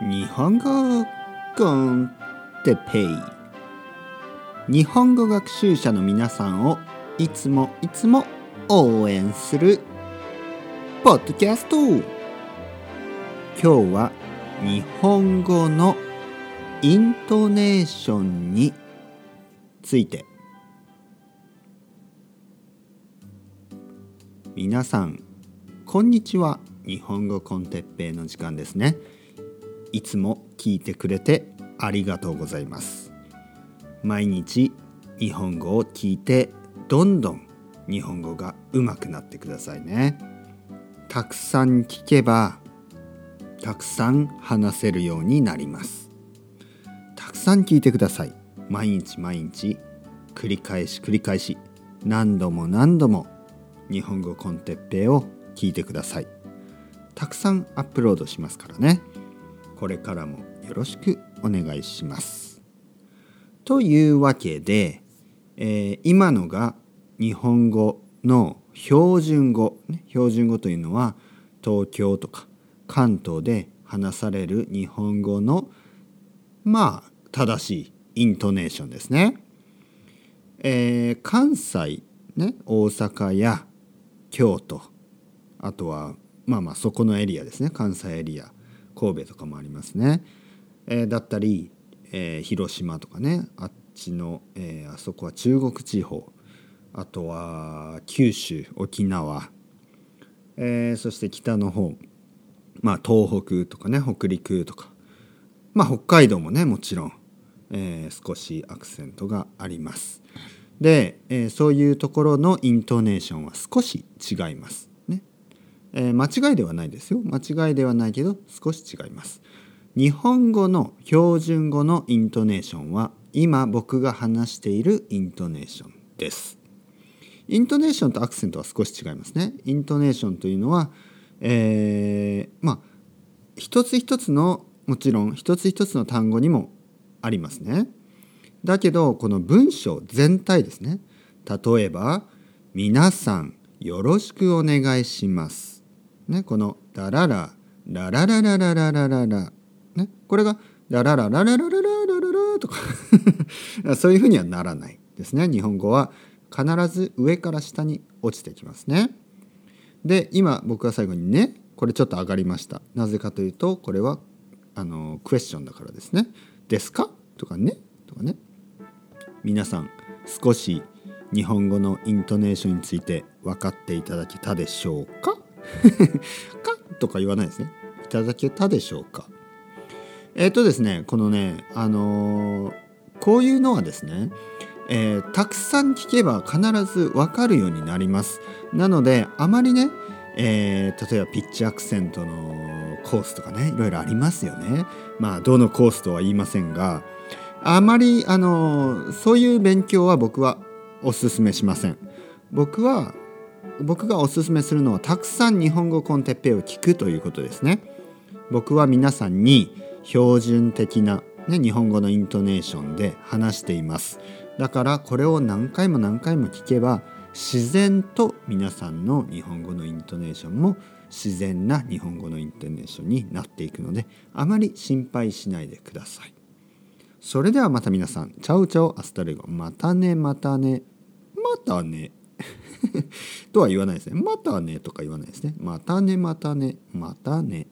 日本語コンテペイ。日本語学習者の皆さんをいつもいつも応援するポッドキャスト。今日は日本語のイントネーションについて。皆さんこんにちは。日本語コンテッペイの時間ですね。いつも聞いてくれてありがとうございます。毎日日本語を聞いてどんどん日本語が上手くなってくださいね。たくさん聞けばたくさん話せるようになります。たくさん聞いてください。毎日毎日繰り返し繰り返し何度も何度も日本語コンテッペイを聞いてください。たくさんアップロードしますからね。これからもよろしくお願いします。というわけで、えー、今のが日本語の標準語、ね、標準語というのは東京とか関東で話される日本語のまあ正しいイントネーションですね。えー、関西、ね、大阪や京都あとはまあまあそこのエリアですね。関西エリア。神戸とかもありますね。えー、だったり、えー、広島とかねあっちの、えー、あそこは中国地方あとは九州沖縄、え、そして北の方まあ東北とかね北陸とかまあ北海道もねもちろん、え、少しアクセントがあります。で、え、そういうところのイントネーションは少し違います。えー、間違いではないですよ間違いではないけど少し違います。日本語の標準語のイントネーションは今僕が話しているイントネーションです。イントネーションとアクセントは少し違いますね。イントネーションというのは、えー、まあ一つ一つのもちろん一つ一つの単語にもありますね。だけどこの文章全体ですね例えば「皆さんよろしくお願いします」ね、この「ララララララララララララ」ね、これが「ラララララララララララ」とかそういうふうにはならないですね日本語は必ず上から下に落ちてきますね。で今僕が最後にねこれちょっと上がりましたなぜかというとこれはあのクエスチョンだからですね。ですかとかねとかね皆さん少し日本語のイントネーションについて分かっていただけたでしょうかかとか言わないですね。いただけたでしょうかえっ、ー、とですねこのねあのー、こういうのはですね、えー、たくさん聞けば必ず分かるようになります。なのであまりね、えー、例えばピッチアクセントのコースとかねいろいろありますよね。まあどのコースとは言いませんがあまりあのそういう勉強は僕はおすすめしません。僕は僕がおすすめするのはたくさん日本語コンテッペイを聞くということですね。僕は皆さんに標準的な、ね、日本語のイントネーションで話しています。だからこれを何回も何回も聞けば自然と皆さんの日本語のイントネーションも自然な日本語のイントネーションになっていくのであまり心配しないでください。それではまた皆さん、チャウチャウアスタレゴ。またね、またね、またね。とは言わないですね。またねとか言わないですね。またね、またね、またね。